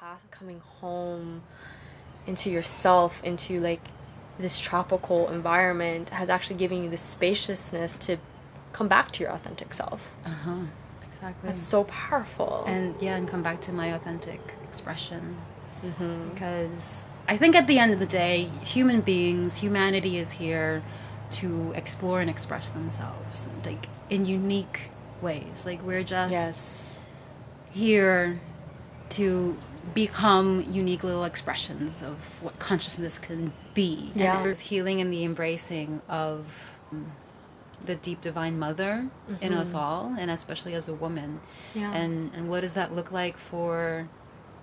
path coming home into yourself, into like this tropical environment has actually given you the spaciousness to come back to your authentic self. Uh huh. Exactly. That's so powerful. and yeah, and come back to my authentic expression. Because I think at the end of the day, human beings, humanity is here to explore and express themselves, like in unique ways. Like we're just yes. here to become unique little expressions of what consciousness can be. Yeah. And there's healing in the embracing of um, the deep divine mother in us all, and especially as a woman. Yeah. And and what does that look like for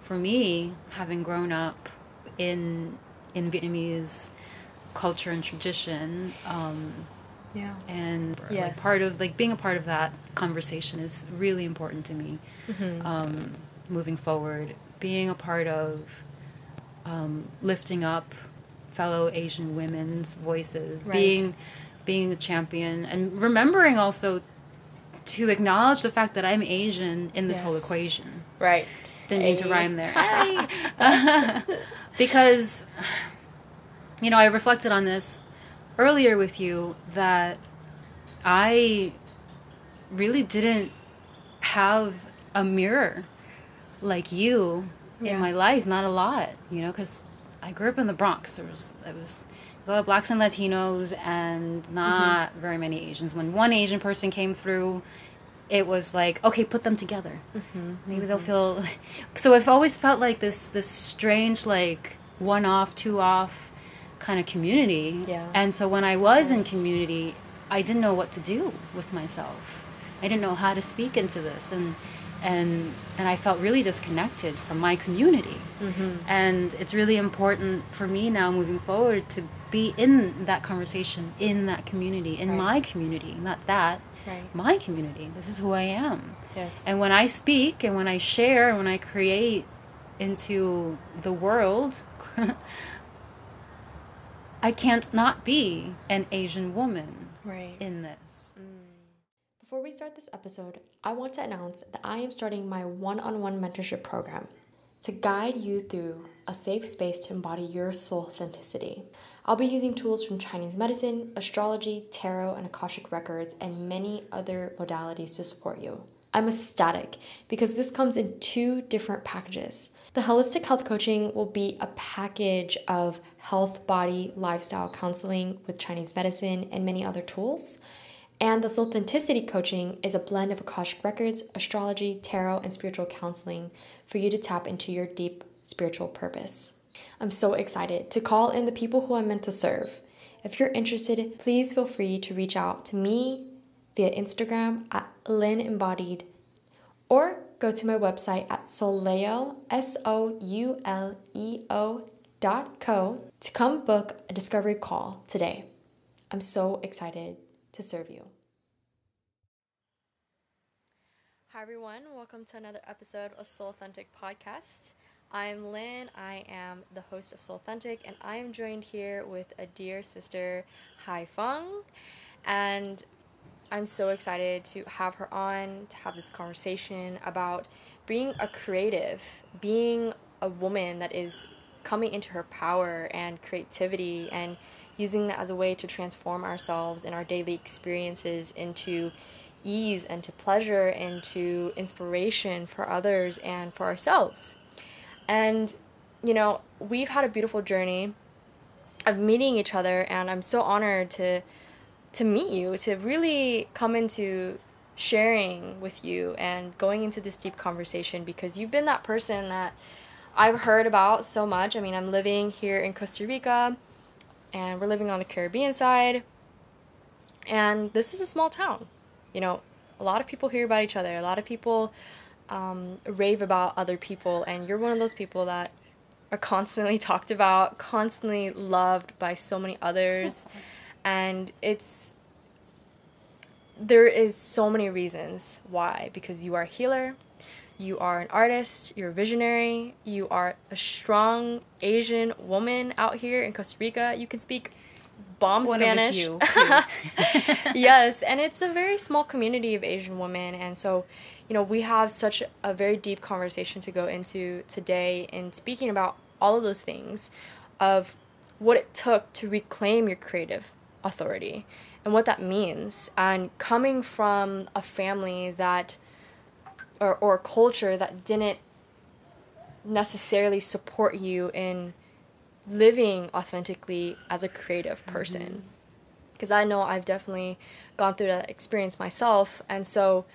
for me, having grown up in in Vietnamese culture and tradition, um, Yeah. and like part of like being a part of that conversation is really important to me Mm-hmm. um, moving forward being a part of um, lifting up fellow asian women's voices Right. being being a champion and remembering also to acknowledge the fact that i'm asian in this whole equation Right. didn't mean to rhyme there. Hey. because, you know, I reflected on this earlier with you that I really didn't have a mirror like you Yeah. in my life. Not a lot, you know, because I grew up in the Bronx. There was, there was, there was a lot of blacks and Latinos and mm-hmm. not very many Asians. When one Asian person came through, it was like okay put them together mm-hmm. maybe they'll mm-hmm. feel so i've always felt like this this strange like one off two off kind of community Yeah. and so when i was in community i didn't know what to do with myself i didn't know how to speak into this and and and i felt really disconnected from my community mm-hmm. and it's really important for me now moving forward to be in that conversation in that community in Right. my community not that Right. my community. This is who I am. Yes. And when I speak and when I share and when I create into the world, I can't not be an Asian woman right. in this. Before we start this episode, I want to announce that I am starting my one on one mentorship program to guide you through a safe space to embody your soul authenticity. I'll be using tools from Chinese medicine, astrology, tarot, and Akashic records, and many other modalities to support you. I'm ecstatic because this comes in two different packages. The holistic health coaching will be a package of health, body, lifestyle counseling with Chinese medicine and many other tools. And the Authenticity Coaching is a blend of Akashic Records, astrology, tarot, and spiritual counseling for you to tap into your deep spiritual purpose. I'm so excited to call in the people who I'm meant to serve. If you're interested, please feel free to reach out to me via Instagram at Lynn Embodied or go to my website at soleo, S O U L E O dot co to come book a discovery call today. I'm so excited to serve you. Hi, everyone. Welcome to another episode of Soul Authentic Podcast. I'm Lynn. I am the host of Soul Authentic, and I am joined here with a dear sister, Hai Feng. And I'm so excited to have her on to have this conversation about being a creative, being a woman that is coming into her power and creativity and using that as a way to transform ourselves and our daily experiences into ease and to pleasure and to inspiration for others and for ourselves. And, you know, we've had a beautiful journey of meeting each other, and I'm so honored to to meet you, to really come into sharing with you and going into this deep conversation because you've been that person that I've heard about so much. I mean, I'm living here in Costa Rica and we're living on the Caribbean side. And this is a small town. You know, a lot of people hear about each other, a lot of people um, rave about other people, and you're one of those people that are constantly talked about, constantly loved by so many others. And it's there is so many reasons why because you are a healer, you are an artist, you're a visionary, you are a strong Asian woman out here in Costa Rica. You can speak bomb One Spanish. few, yes, and it's a very small community of Asian women, and so you know, we have such a very deep conversation to go into today in speaking about all of those things of what it took to reclaim your creative authority and what that means. And coming from a family that, or, or a culture that didn't necessarily support you in living authentically as a creative mm-hmm. person. Because I know I've definitely gone through that experience myself. And so,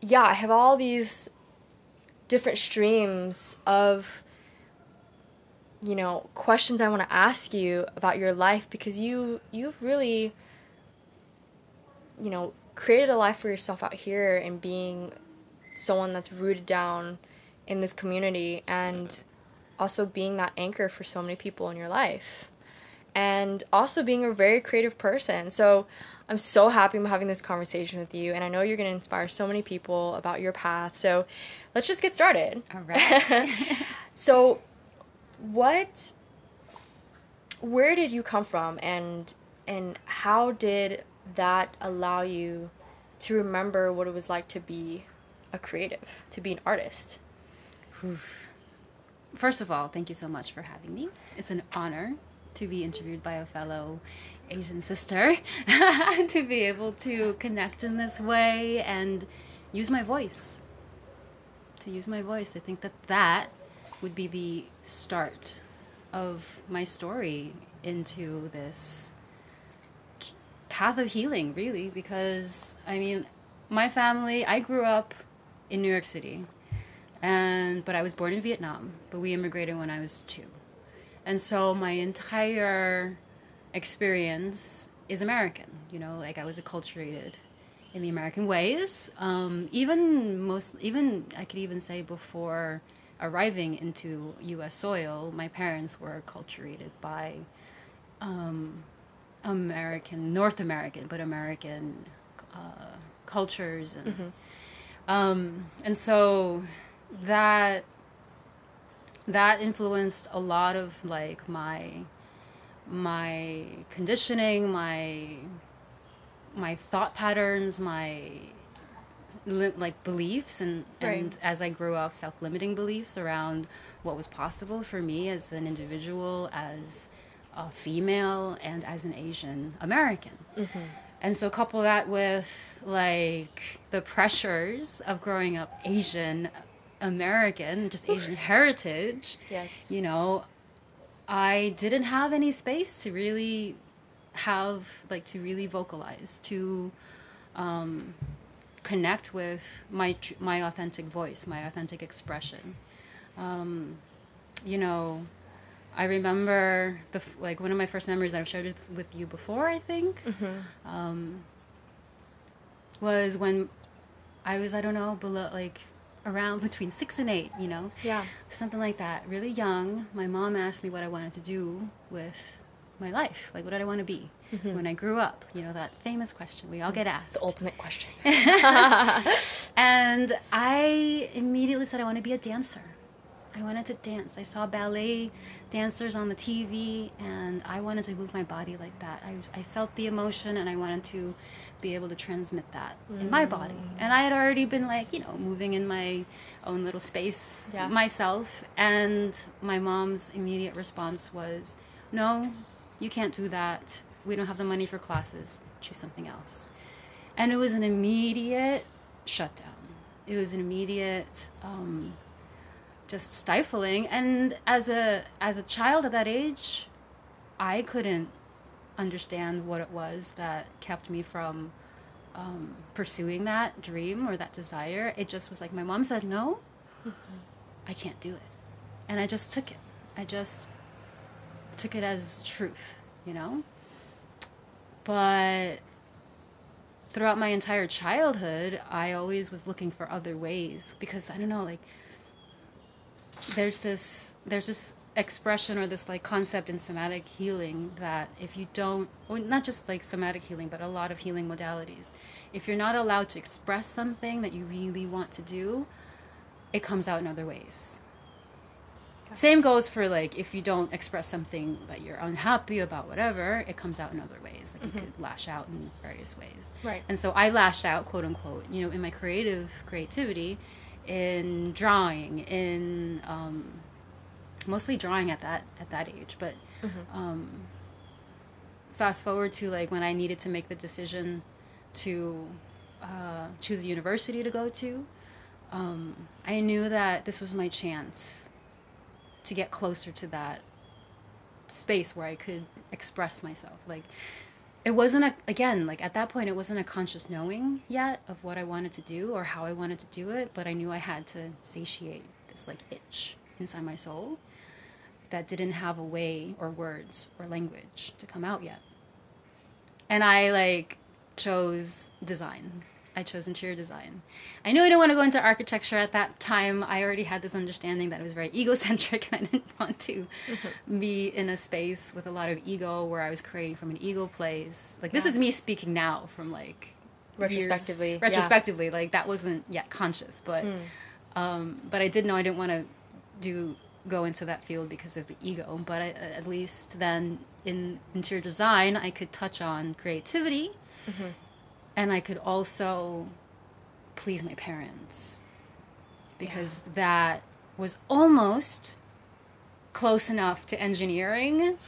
yeah, I have all these different streams of you know questions i want to ask you about your life because you you've really you know created a life for yourself out here and being someone that's rooted down in this community and also being that anchor for so many people in your life. And also being a very creative person. So i'm so happy i'm having this conversation with you and i know you're going to inspire so many people about your path. So let's just get started. All right. so what where did you come from and and how did that allow you to remember what it was like to be a creative to be an artist First of all, thank you so much for having me. It's an honor to be interviewed by a fellow Asian sister, to be able to connect in this way and use my voice. To use my voice. I think that that would be the start of my story into this path of healing, really, because I mean, my family, I grew up in New York City and but I was born in Vietnam, but we immigrated when I was two, and so my entire experience is American. You know, like I was acculturated in the American ways. Um, even most, even I could even say before arriving into U.S. soil, my parents were acculturated by um, American, North American, but American uh, cultures and. Um, and so that that influenced a lot of like my my conditioning my my thought patterns my li- like beliefs and Right. and as i grew up self-limiting beliefs around what was possible for me as an individual as a female and as an asian american and so couple that with like the pressures of growing up Asian American, just Asian heritage, yes you know, I didn't have any space to really have like to really vocalize, to um, connect with my my authentic voice, my authentic expression. Um, you know, I remember the like one of my first memories I've shared with you before. I think um, was when I was I don't know below like around between six and eight. You know, yeah something like that. Really young. My mom asked me what I wanted to do with my life. Like, what did I want to be when I grew up? You know, that famous question we all get asked. the ultimate question And I immediately said I want to be a dancer. I wanted to dance. I saw ballet dancers on the TV, and I wanted to move my body like that. I, I felt the emotion, and I wanted to be able to transmit that in my body. And I had already been like, you know, moving in my own little space Yeah. myself. And my mom's immediate response was, no, you can't do that. We don't have the money for classes. Choose something else. And it was an immediate shutdown. It was an immediate um, just stifling. And as a as a child at that age, I couldn't understand what it was that kept me from um, pursuing that dream or that desire. It just was like my mom said no, I can't do it, and I just took it. I just took it as truth, you know. But throughout my entire childhood, I always was looking for other ways because I don't know, like there's this there's this expression or this like concept in somatic healing that if you don't well, not just like somatic healing but a lot of healing modalities if you're not allowed to express something that you really want to do it comes out in other ways. Same goes for like if you don't express something that you're unhappy about whatever it comes out in other ways like you mm-hmm. could lash out in various ways. Right. and so i lashed out quote unquote you know in my creative creativity in drawing in um, mostly drawing at that at that age but um, fast forward to like when i needed to make the decision to uh, choose a university to go to um, i knew that this was my chance to get closer to that space where i could express myself. Like it wasn't a again like at that point it wasn't a conscious knowing yet of what i wanted to do or how i wanted to do it but i knew i had to satiate this like itch inside my soul that didn't have a way or words or language to come out yet. And i like chose design i chose interior design. I knew i didn't want to go into architecture at that time. I already had this understanding that it was very egocentric and i didn't want to be in a space with a lot of ego where i was creating from an ego place. Like this is me speaking now from like years- Retrospectively, yeah. retrospectively. Like that wasn't yet conscious but Mm. um, but i did know i didn't want to do go into that field because of the ego. But I, at least then in interior design i could touch on creativity Mm-hmm. And i could also please my parents. Because that was almost close enough to engineering.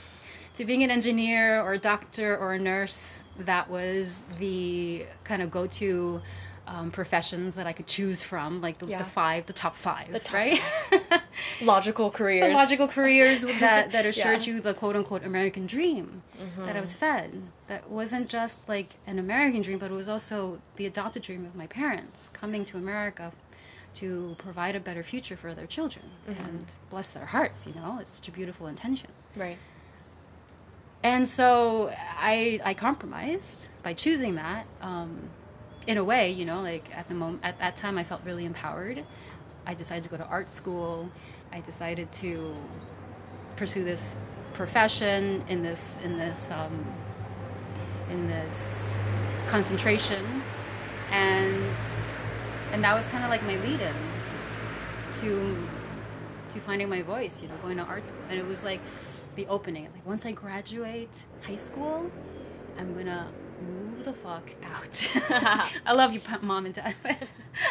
To being an engineer or a doctor or a nurse that was the kind of go-to um, professions that i could choose from like the, Yeah. the five the top five The top right Logical careers. the logical careers that that assured Yeah. Mm-hmm. you the quote unquote American dream that I was fed. That wasn't just like an American dream, but it was also the adopted dream of my parents coming to America to provide a better future for their children Mm-hmm. and bless their hearts. You know, it's such a beautiful intention. Right. And so I I compromised by choosing that. Um, in a way, you know, like at the moment at that time, I felt really empowered. I decided to go to art school. I decided to pursue this profession in this in this um, in this concentration, and and that was kind of like my lead-in to to finding my voice. You know, going to art school, and it was like the opening. It's like once I graduate high school, I'm gonna move the fuck out. I love you, mom and dad. but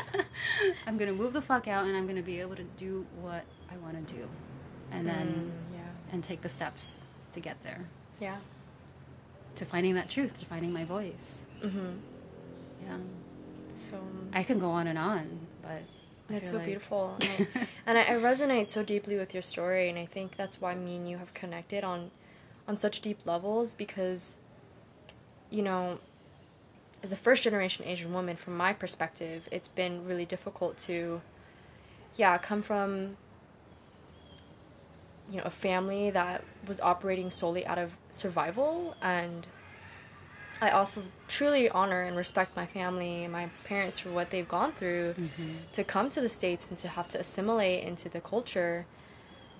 I'm gonna move the fuck out, and I'm gonna be able to do what I want to do, and then Mm, yeah. and take the steps to get there, Yeah. to finding that truth, to finding my voice. Mm-hmm. Yeah, So I can go on and on, but It's so like- beautiful. And, I, and I, I resonate so deeply with your story, and I think that's why me and you have connected on, on such deep levels because, you know, as a first generation Asian woman, from my perspective, it's been really difficult to, yeah, come from, you know, a family that was operating solely out of survival and I also truly honor and respect my family and my parents for what they've gone through mm-hmm. to come to the States and to have to assimilate into the culture.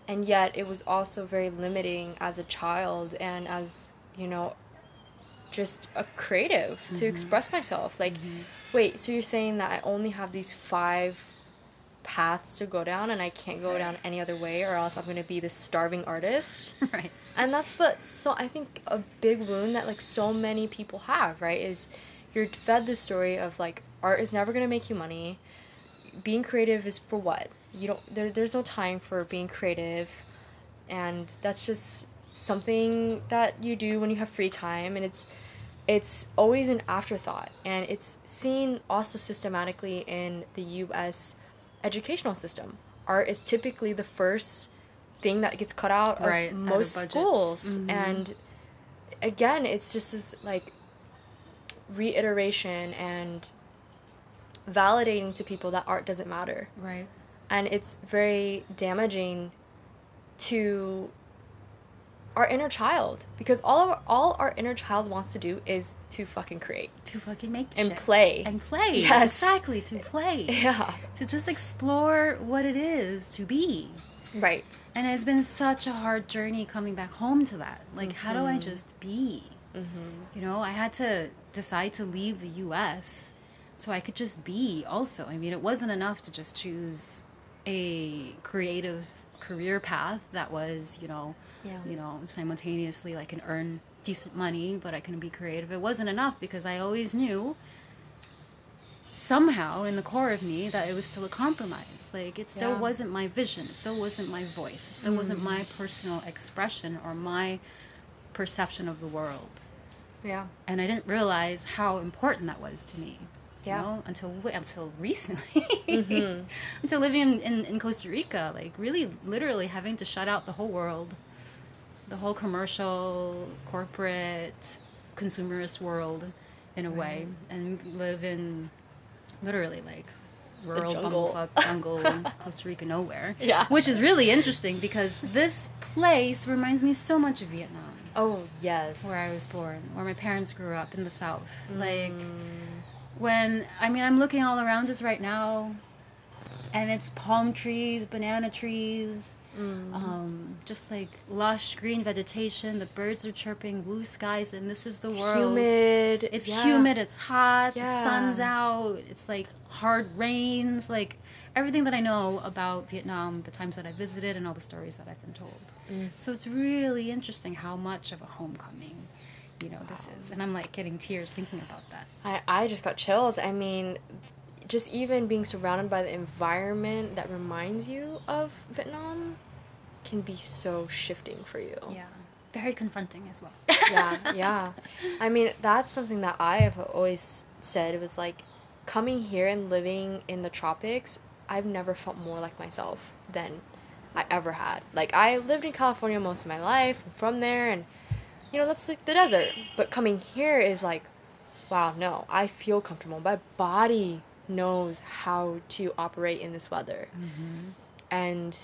And yet, it was also very limiting as a child and as, you know, just a creative to mm-hmm. express myself. Like, mm-hmm. wait, so you're saying that I only have these five paths to go down and I can't go down any other way or else I'm going to be this starving artist? right. and that's what so i think a big wound that like so many people have right is you're fed the story of like art is never going to make you money being creative is for what you don't there, there's no time for being creative and that's just something that you do when you have free time and it's it's always an afterthought. And it's seen also systematically in the US educational system. Art is typically the first thing that gets cut out of Right, out of most schools. Mhm. and again it's just this like reiteration and validating to people that art doesn't matter. Right. and it's very damaging to our inner child because all of all our inner child wants to do is to fucking create To fucking make And shit. play. and play. Yes. exactly. To play. yeah To just explore what it is to be. right And it's been such a hard journey coming back home to that. Like, how do I Mhm. just be? mm-hmm. You know, I had to decide to leave the US so I could just be also. I mean, it wasn't enough to just choose a creative career path that was, you know, Yeah. you know, simultaneously I can earn decent money, but I can be creative. It wasn't enough because I always knew somehow in the core of me that it was still a compromise. Like it still Yeah. wasn't my vision. It still wasn't my voice. It still wasn't my personal expression or my perception of the world. Yeah. And I didn't realize how important that was to me. Yeah. You know, until until recently, Mhm. until living in, in, in Costa Rica, like really, literally having to shut out the whole world, the whole commercial, corporate, consumerist world, in a way, and live in literally like rural jungle. bumblefuck jungle Costa Rica nowhere. Yeah. Which is really interesting because this place reminds me so much of Vietnam Oh yes. where I was born, where my parents grew up in the South. Mm. Like when I mean I'm looking all around us right now and it's palm trees, banana trees, Mm. um, just like lush green vegetation, the birds are chirping, blue skies, and this is the It's world. humid. It's yeah. humid, it's hot, Yeah. the sun's out, it's like hard rains, like everything that I know about Vietnam, the times that I visited, and all the stories that I've been told. Mm. So it's really interesting how much of a homecoming, you know, this is. And I'm like getting tears thinking about that. I, I just got chills. I mean, just even being surrounded by the environment that reminds you of Vietnam can be so shifting for you. Yeah. Very confronting as well. yeah, yeah. I mean, that's something that I have always said. It was like coming here and living in the tropics, I've never felt more like myself than I ever had. Like, I lived in California most of my life, I'm from there, and, you know, that's like the desert. But coming here is like, wow, no, I feel comfortable. My body knows how to operate in this weather. Mm-hmm. And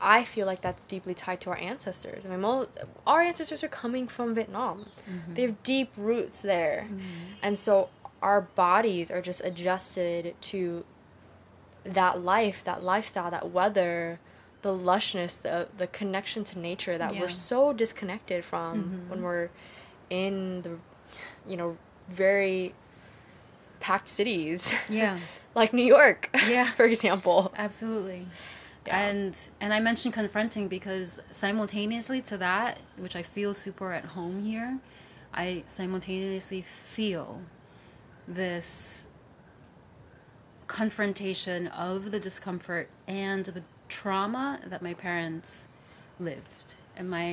I feel like that's deeply tied to our ancestors. I mean, mo- our ancestors are coming from Vietnam. Mm-hmm. They have deep roots there. Mm-hmm. And so our bodies are just adjusted to that life, that lifestyle, that weather, the lushness, the the connection to nature that Yeah. we're so disconnected from Mhm. when we're in the you know, very packed cities Yeah. like New York, Yeah. for example. Absolutely. Yeah. And and I mentioned confronting because simultaneously to that, which I feel super at home here, I simultaneously feel this confrontation of the discomfort and the trauma that my parents lived and my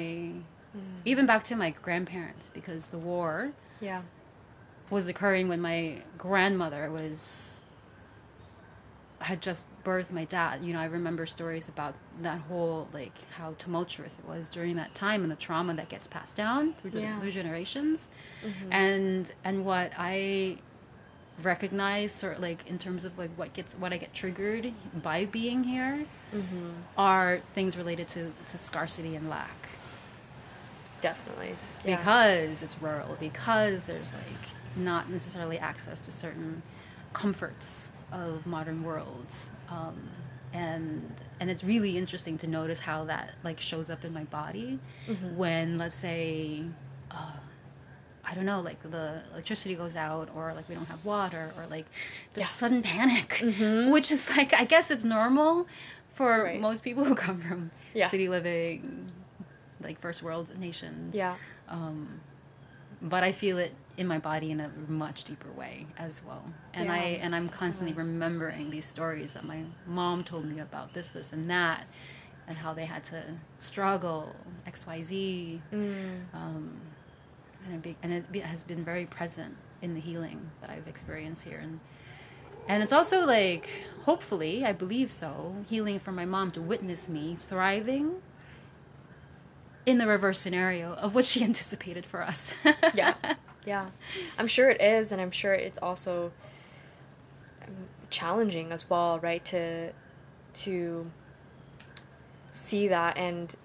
mm. even back to my grandparents because the war Yeah. Was occurring when my grandmother was had just birthed my dad. You know, I remember stories about that whole like how tumultuous it was during that time and the trauma that gets passed down through the Yeah. through generations. Mhm. And and what I recognize sort of like in terms of like what gets what I get triggered by being here Mhm. are things related to, to scarcity and lack Definitely. Yeah. because it's rural because there's like not necessarily access to certain comforts of modern worlds um, and and it's really interesting to notice how that like shows up in my body Mhm. when let's say uh, I don't know, like the electricity goes out, or like we don't have water, or like the Yeah. sudden panic, Mhm. which is like I guess it's normal for Right. most people who come from Yeah. city living, like first world nations. Yeah. Um, but I feel it in my body in a much deeper way as well, and I and I'm constantly remembering these stories that my mom told me about this, this, and that, and how they had to struggle X, Y, Z Mm. um, and it, be, and it be, has been very present in the healing that I've experienced here, and and it's also like hopefully I believe so healing for my mom to witness me thriving in the reverse scenario of what she anticipated for us. Yeah. Yeah. I'm sure it is, and I'm sure it's also um, challenging as well, right? To to see that and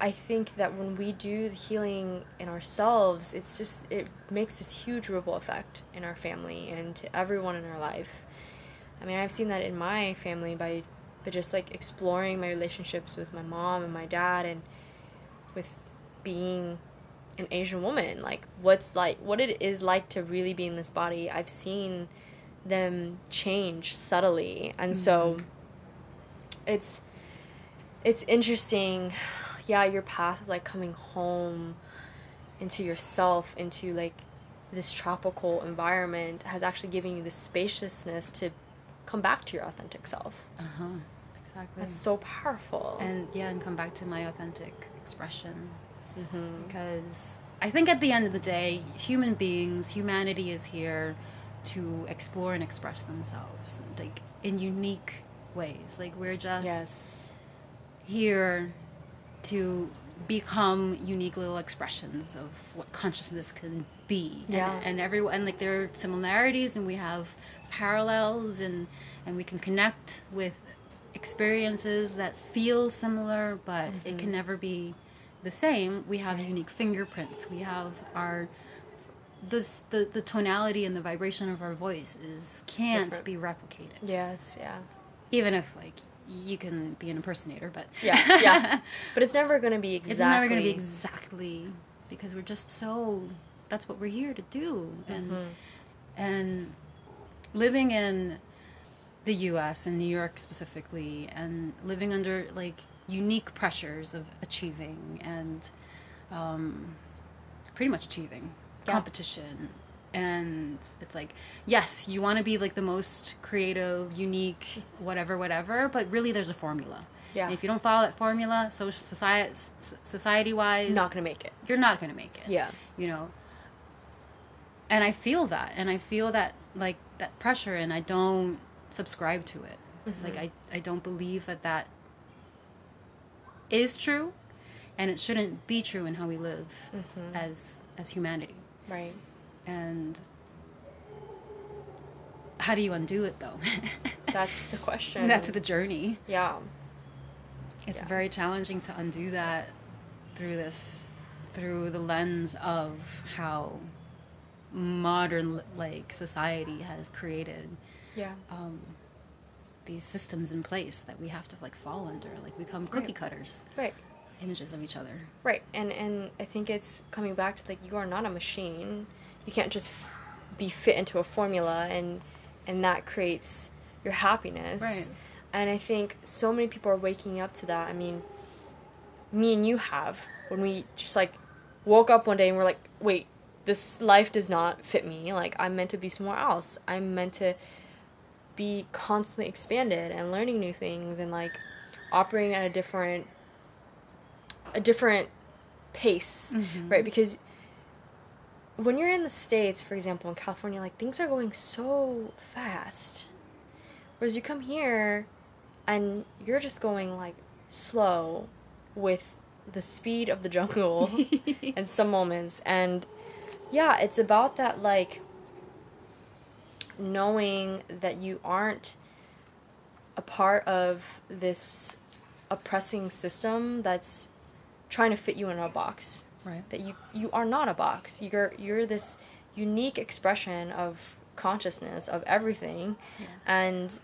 I think that when we do the healing in ourselves, it's just it makes this huge ripple effect in our family and to everyone in our life. I mean, I've seen that in my family by by just like exploring my relationships with my mom and my dad and with being an Asian woman, like what's like what it is like to really be in this body. I've seen them change subtly. And so it's it's interesting yeah your path of like coming home into yourself into like this tropical environment has actually given you the spaciousness to come back to your authentic self Uh-huh. Exactly. that's so powerful and yeah, and come back to my authentic expression. Mm-hmm. because I think at the end of the day, human beings, humanity is here to explore and express themselves, like in unique ways. Like we're just yes here to become unique little expressions of what consciousness can be. Yeah. And, and everyone, and like there are similarities, and we have parallels, and and we can connect with experiences that feel similar, but it can never be the same. We have unique fingerprints. We have our this the the tonality and the vibration of our voice is can't Different. be replicated yes yeah even if like you can be an impersonator but yeah yeah but it's never going to be exactly it's never going to be exactly because we're just so that's what we're here to do and Mhm. and living in the US and New York specifically and living under like unique pressures of achieving and um, pretty much achieving Yeah. competition. And it's like yes you want to be like the most creative unique whatever whatever but really there's a formula. Yeah. And if you don't follow that formula social society society wise not going to make it. you're not going to make it. Yeah. You know? And i feel that and i feel that like that pressure and i don't subscribe to it. Mm-hmm. like I, I don't believe that that is true and it shouldn't be true in how we live Mhm. as as humanity. Right. And how do you undo it though? That's the question. That's the journey. Yeah. It's Yeah. very challenging to undo that through this through the lens of how modern like society has created yeah. um, these systems in place that we have to like fall under like become cookie Right. cutters right images of each other Right, and and I think it's coming back to like you are not a machine. You can't just f- be fit into a formula and and that creates your happiness. Right. And I think so many people are waking up to that. I mean, me and you have when we just like woke up one day and we're like, wait, this life does not fit me. Like I'm meant to be somewhere else. I'm meant to be constantly expanded and learning new things and like operating at a different a different pace, Mhm. right? Because when you're in the states, for example, in California, like things are going so fast. Whereas you come here and you're just going like slow with the speed of the jungle in some moments and yeah, it's about that like knowing that you aren't a part of this oppressing system that's trying to fit you in a box. Right. That you you are not a box. You're you're this unique expression of consciousness of everything Yeah. and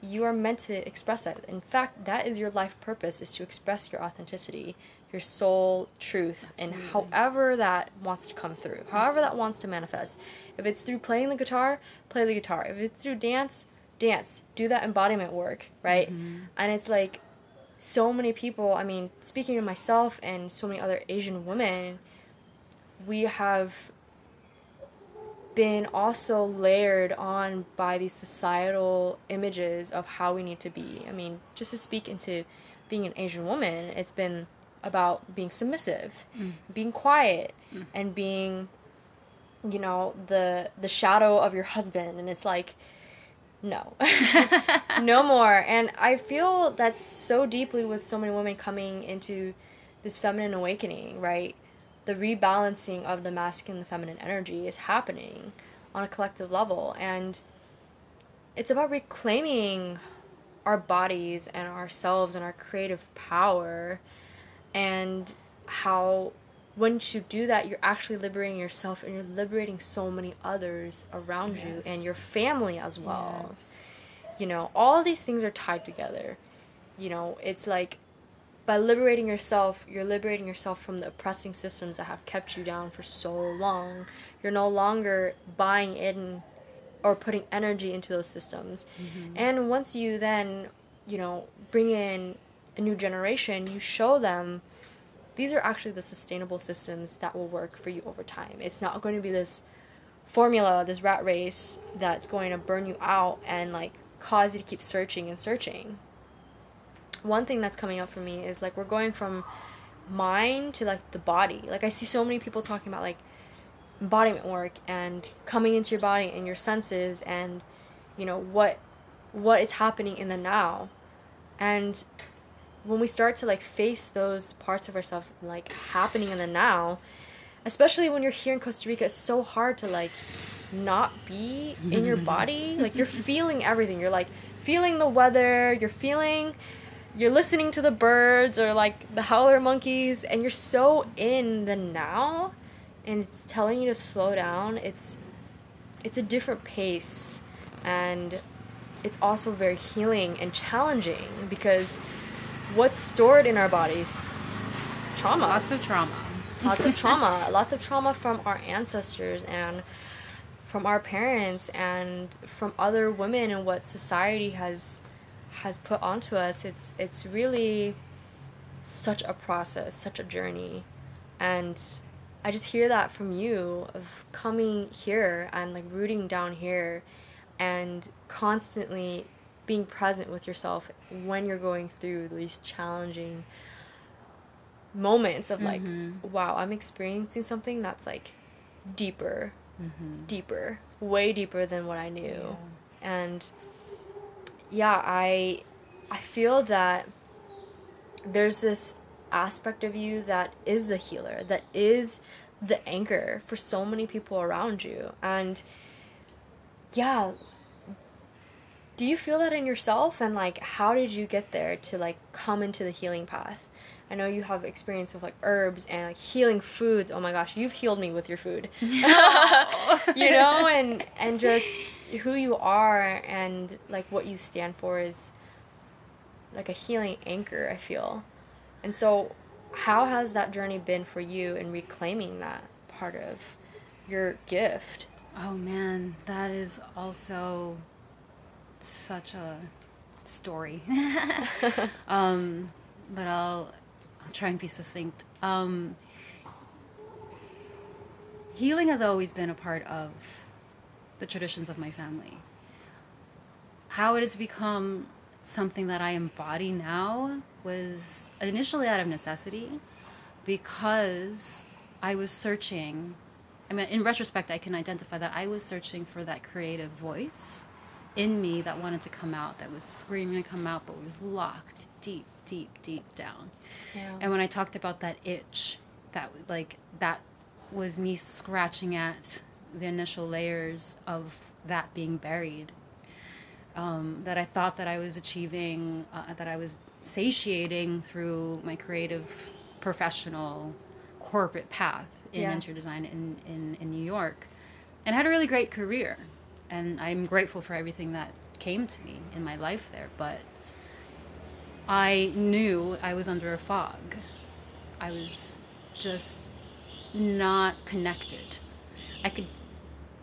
you are meant to express that. In fact that is your life purpose is to express your authenticity your soul truth and however that wants to come through however that wants to manifest if it's through playing the guitar play the guitar if it's through dance dance do that embodiment work right Mhm. and it's like so many people i mean speaking of myself and so many other asian women we have been also layered on by these societal images of how we need to be i mean just to speak into being an asian woman it's been about being submissive Mm. being quiet Mm. and being you know the the shadow of your husband and it's like no. No more. And i feel that's so deeply with so many women coming into this feminine awakening right? The rebalancing of the masculine and the feminine energy is happening on a collective level and it's about reclaiming our bodies and ourselves and our creative power and how once you do that you're actually liberating yourself and you're liberating so many others around you and your family as well. Yes. you know all these things are tied together. You know it's like by liberating yourself you're liberating yourself from the oppressing systems that have kept you down for so long. You're no longer buying in or putting energy into those systems. Mhm. and once you then you know bring in a new generation, you show them these are actually the sustainable systems that will work for you over time. It's not going to be this formula, this rat race that's going to burn you out and like cause you to keep searching and searching. One thing that's coming up for me is like we're going from mind to like the body. Like I see so many people talking about like embodiment work and coming into your body and your senses and you know what what is happening in the now. And when we start to like face those parts of ourselves like happening in the now, especially when you're here in Costa Rica, it's so hard to like not be in your body. Like you're feeling everything. You're like feeling the weather, you're feeling you're listening to the birds or like the howler monkeys and you're so in the now and it's telling you to slow down. It's it's a different pace and it's also very healing and challenging because what's stored in our bodies? Trauma. Lots of trauma. lots of trauma. Lots of trauma from our ancestors and from our parents and from other women and what society has has put onto us. It's it's really such a process, such a journey. And I just hear that from you of coming here and like rooting down here and constantly being present with yourself when you're going through these challenging moments of like Mhm. wow i'm experiencing something that's like deeper Mm-hmm. deeper way deeper than what i knew and yeah i i feel that there's this aspect of you that is the healer that is the anchor for so many people around you and yeah do you feel that in yourself? And like how did you get there to like come into the healing path? I know you have experience with like herbs and like healing foods. Oh my gosh you've healed me with your food. You know and and just who you are and like what you stand for is like a healing anchor i feel. And so how has that journey been for you in reclaiming that part of your gift? Oh man, that is also such a story. um, but I'll I'll try and be succinct. Um, healing has always been a part of the traditions of my family. How it has become something that I embody now was initially out of necessity because I was searching. I mean, in retrospect, I can identify that I was searching for that creative voice in me that wanted to come out, that was screaming to come out, but was locked deep, deep, deep down. yeah And when I talked about that itch, that like that was me scratching at the initial layers of that being buried. Um, that I thought that I was achieving, uh, that I was satiating through my creative, professional, corporate path in Yeah. interior design in, in, in New York, and had a really great career. And I'm grateful for everything that came to me in my life there. But I knew I was under a fog. I was just not connected. I could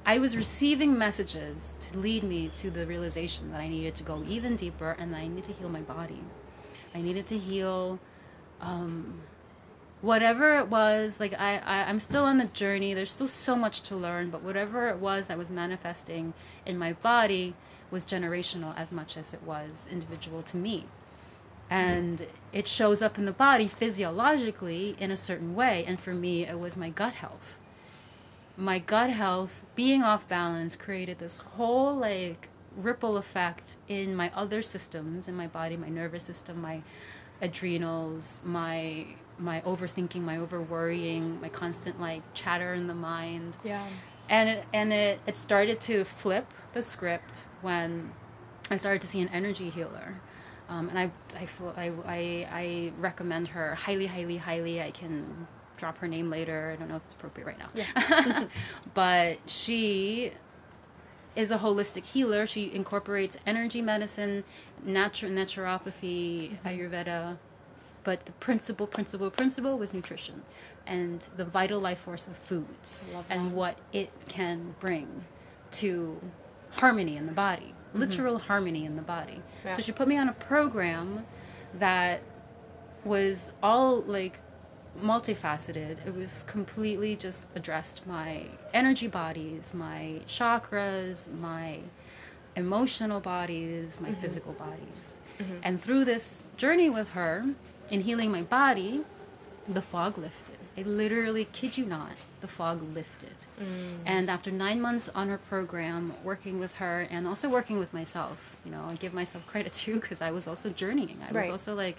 I was receiving messages to lead me to the realization that I needed to go even deeper and that I needed to heal my body. I needed to heal um, whatever it was. Like I, I, I'm still on the journey. There's still so much to learn, but whatever it was that was manifesting in my body was generational as much as it was individual to me and it shows up in the body physiologically in a certain way and for me it was my gut health my gut health being off balance created this whole like ripple effect in my other systems in my body my nervous system my adrenals my my overthinking my over worrying my constant like chatter in the mind yeah and it, and it, it started to flip the script when I started to see an energy healer. Um, and I, I, feel, I, I, I recommend her highly, highly, highly. I can drop her name later. I don't know if it's appropriate right now. Yeah. but she is a holistic healer. She incorporates energy medicine, natu- naturopathy, Ayurveda. But the principal, principal, principle was nutrition and the vital life force of foods and what it can bring to harmony in the body, literal harmony in the body. Mm-hmm. Yeah. So she put me on a program that was all like multifaceted. It was completely just addressed my energy bodies, my chakras, my emotional bodies, my physical bodies. And through this journey with her in healing my body, the fog lifted. I literally kid you not, the fog lifted. Mm. And after nine months on her program, working with her and also working with myself, you know, I give myself credit too because I was also journeying. I was also like,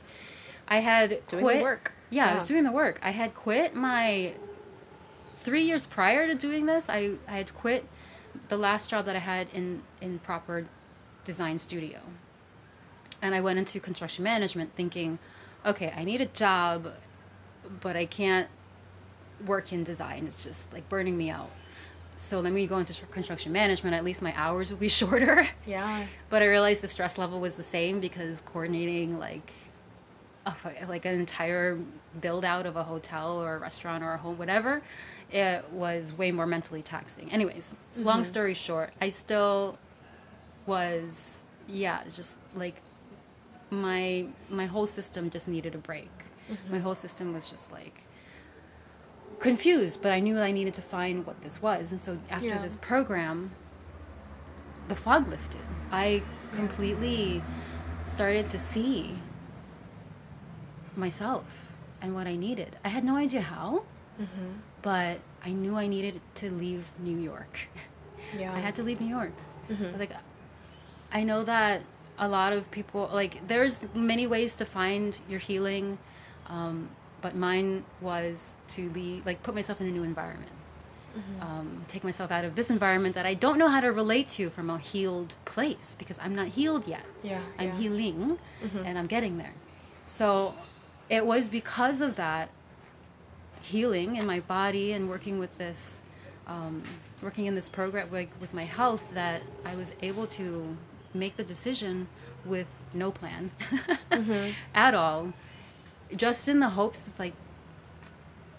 I had Doing quit. the work. Yeah, I was doing the work. I had quit my three years prior to doing this. I, I had quit the last job that I had in in proper design studio, and I went into construction management thinking, okay, I need a job, but I can't work in design. It's just like burning me out. So let me go into construction management. At least my hours will be shorter. Yeah. But I realized the stress level was the same because coordinating like a, like an entire build out of a hotel or a restaurant or a home, whatever, it was way more mentally taxing. Anyways, so long mm-hmm. story short, I still was yeah, just like my my whole system just needed a break. My whole system was just like confused, but I knew I needed to find what this was. And so after Yeah. this program, the fog lifted. I completely started to see myself and what I needed. I had no idea how, Mm-hmm. but I knew I needed to leave New York. Yeah. I had to leave New York. Mhm. Like, I know that a lot of people like there's many ways to find your healing, um, but mine was to leave, like, put myself in a new environment. Mm-hmm. Um, take myself out of this environment that I don't know how to relate to from a healed place because I'm not healed yet. Yeah. I'm yeah. healing Mhm. and I'm getting there. So it was because of that healing in my body and working with this, um, working in this program like with my health that I was able to make the decision with no plan Mhm. at all, just in the hopes of like,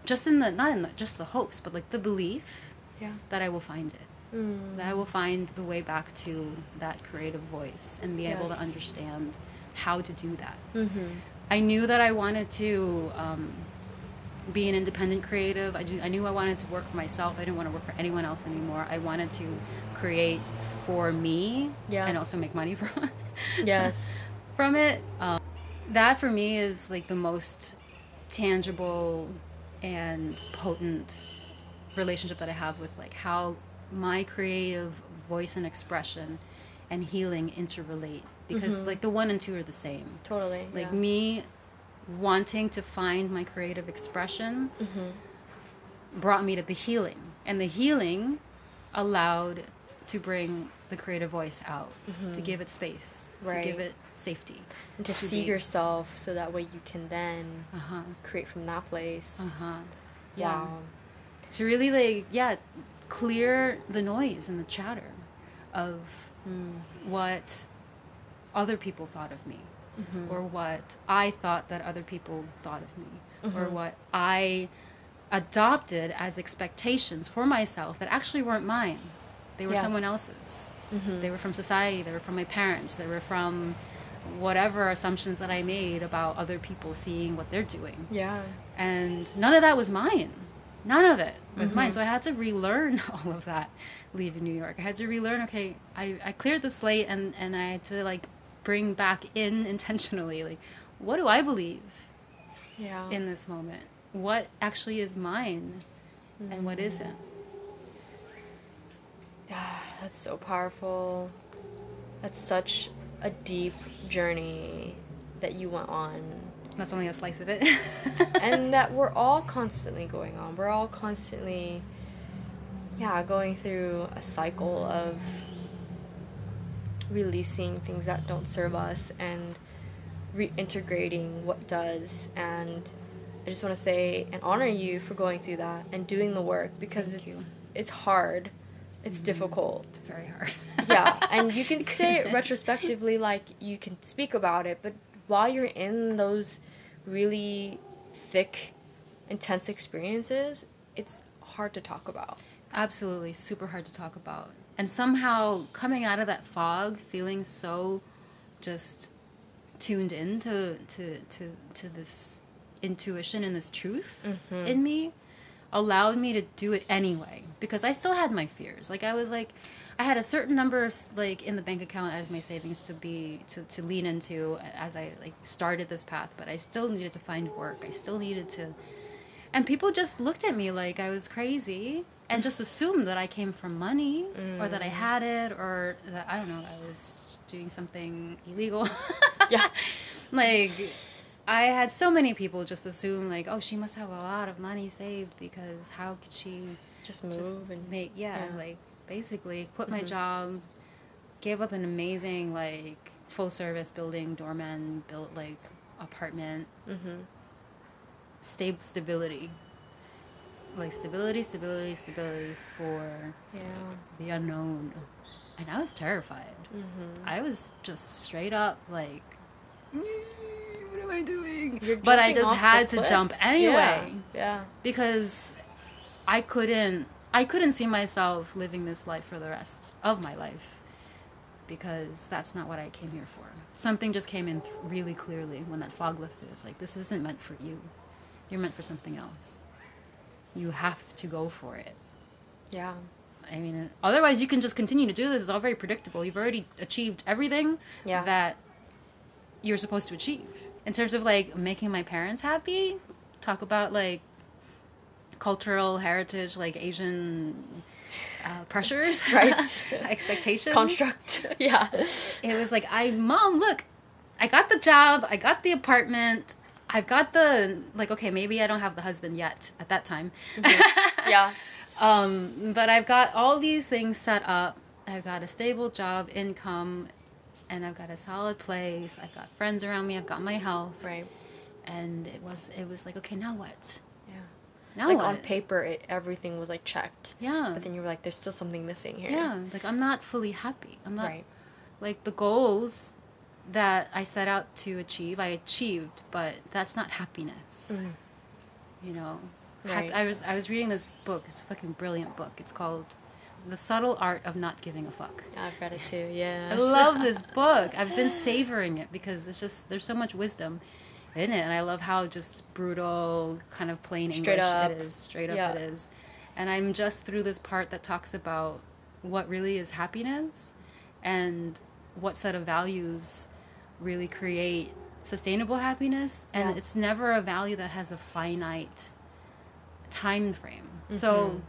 just in the not in the, just the hopes, but like the belief Yeah. that I will find it Mm. that I will find the way back to that creative voice and be able to understand how to do that. Mm-hmm. I knew that I wanted to um, be an independent creative. I, do, I knew I wanted to work for myself. I didn't want to work for anyone else anymore. I wanted to create for me Yeah. and also make money from Yes. from it. Um, that for me is like the most tangible and potent relationship that I have with like how my creative voice and expression and healing interrelate because Mhm. like the one and two are the same. Totally. Like yeah. me wanting to find my creative expression Mm-hmm. brought me to the healing and the healing allowed to bring the creative voice out to give it space to give it safety And to to see be- yourself so that way you can then uh-huh create from that place. uh-huh yeah Wow. to really like yeah clear the noise and the chatter of Mm. what other people thought of me Mhm. or what i thought that other people thought of me or Mhm. what i adopted as expectations for myself that actually weren't mine they were Yeah. someone else's Mhm. they were from society they were from my parents they were from whatever assumptions that i made about other people seeing what they're doing Yeah. and none of that was mine none of it was mine Mhm. so i had to relearn all of that leaving new york i had to relearn okay i, I cleared the slate and, and i had to like bring back in intentionally like what do i believe Yeah. in this moment what actually is mine and what Mm. isn't Yeah, that's so powerful. That's such a deep journey that you went on. that's only a slice of it and that we're all constantly going on. We're all constantly, yeah, going through a cycle of releasing things that don't serve us and reintegrating what does. And I just want to say and honor you for going through that and doing the work because Thank it's you. it's hard, it's difficult. it's very hard yeah, and you can say it retrospectively, like you can speak about it, but while you're in those really thick, intense experiences, it's hard to talk about. Absolutely, super hard to talk about. And somehow coming out of that fog, feeling so just tuned in to to to, to this intuition and this truth Mhm. in me allowed me to do it anyway because I still had my fears. Like I was like I had a certain number of like in the bank account as my savings to be to, to lean into as I like started this path, but I still needed to find work. I still needed to and people just looked at me like I was crazy and just assumed that I came from money or that I mm. had it or that I don't know, I was doing something illegal. Yeah. like I had so many people just assume like, oh, she must have a lot of money saved because how could she Just move just and make yeah, yeah. like basically quit my Mhm. job, gave up an amazing like full service building doorman built like apartment, Mhm. stable stability. Like stability, stability, stability for Yeah. the unknown. And I was terrified. Mhm. I was just straight up like, "Mm, what am I doing? But I just had to cliff. jump anyway Yeah. because I couldn't. I couldn't see myself living this life for the rest of my life because that's not what I came here for. Something just came in really clearly when that fog lifted. It's like this isn't meant for you. You're meant for something else. You have to go for it. Yeah. I mean, uh, otherwise you can just continue to do this. It's all very predictable. You've already achieved everything Yeah. that you're supposed to achieve. In terms of like making my parents happy, talk about like cultural heritage, like Asian uh, pressures, Right. expectations, Construct. yeah. It was like, I, mom, look, I got the job, I got the apartment. I've got the like okay maybe I don't have the husband yet at that time. Yeah. Um, but I've got all these things set up. I've got a stable job, income, and I've got a solid place. I've got friends around me. I've got my health. Right. And it was it was like, okay, now what? Yeah. Now like what? on paper, it, everything was like checked, yeah. but then you were like, "There's still something missing here." yeah, like I'm not fully happy. I'm not Right. like the goals that I set out to achieve. I achieved, but that's not happiness. Mhm. You know, Right. I was I was reading this book. It's a fucking brilliant book. It's called The Subtle Art of Not Giving a Fuck. I've read it too. Yeah. I love this book. I've been savoring it because it's just there's so much wisdom in it, and I love how just brutal, kind of plain Straight English up. it is. Straight up Yeah. it is. And I'm just through this part that talks about what really is happiness and what set of values really create sustainable happiness and Yeah. it's never a value that has a finite time frame. So Mhm.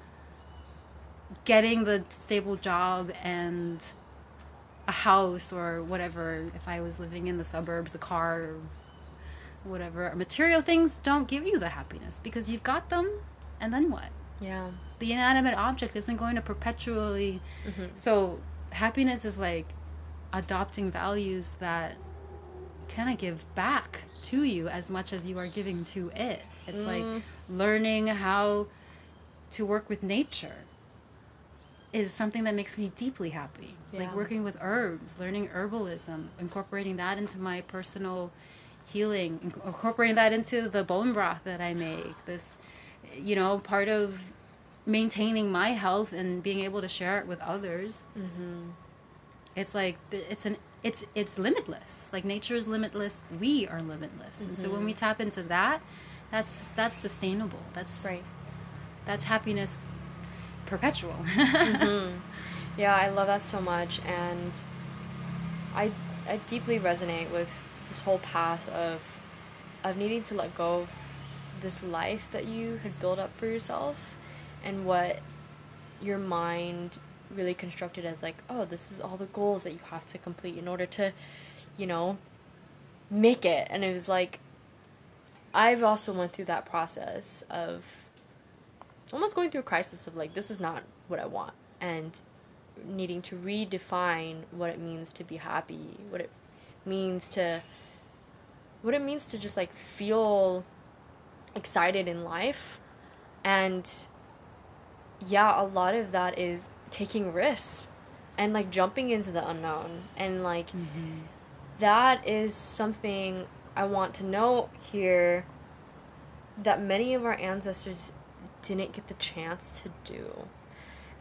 Getting the stable job and a house or whatever if i was living in the suburbs a car whatever material things don't give you the happiness because you've got them and then what Yeah. the inanimate object isn't going to perpetually Mhm. so happiness is like adopting values that kind of give back to you as much as you are giving to it it's Mm. like learning how to work with nature is something that makes me deeply happy. Yeah. Like working with herbs, learning herbalism, incorporating that into my personal healing, incorporating that into the bone broth that I make. This, you know, part of maintaining my health and being able to share it with others. Mhm. It's like it's an it's it's limitless. Like nature is limitless, we are limitless. And so when we tap into that, that's that's sustainable. That's Right. that's happiness perpetual. Mhm. Yeah, I love that so much, and I I deeply resonate with this whole path of of needing to let go of this life that you had built up for yourself, and what your mind really constructed as like, oh, this is all the goals that you have to complete in order to, you know, make it, and it was like. I've also went through that process of almost going through a crisis of like this is not what I want and needing to redefine what it means to be happy, what it means to what it means to just like feel excited in life. And yeah, a lot of that is taking risks and like jumping into the unknown. And like mm-hmm. that is something I want to note here that many of our ancestors didn't get the chance to do.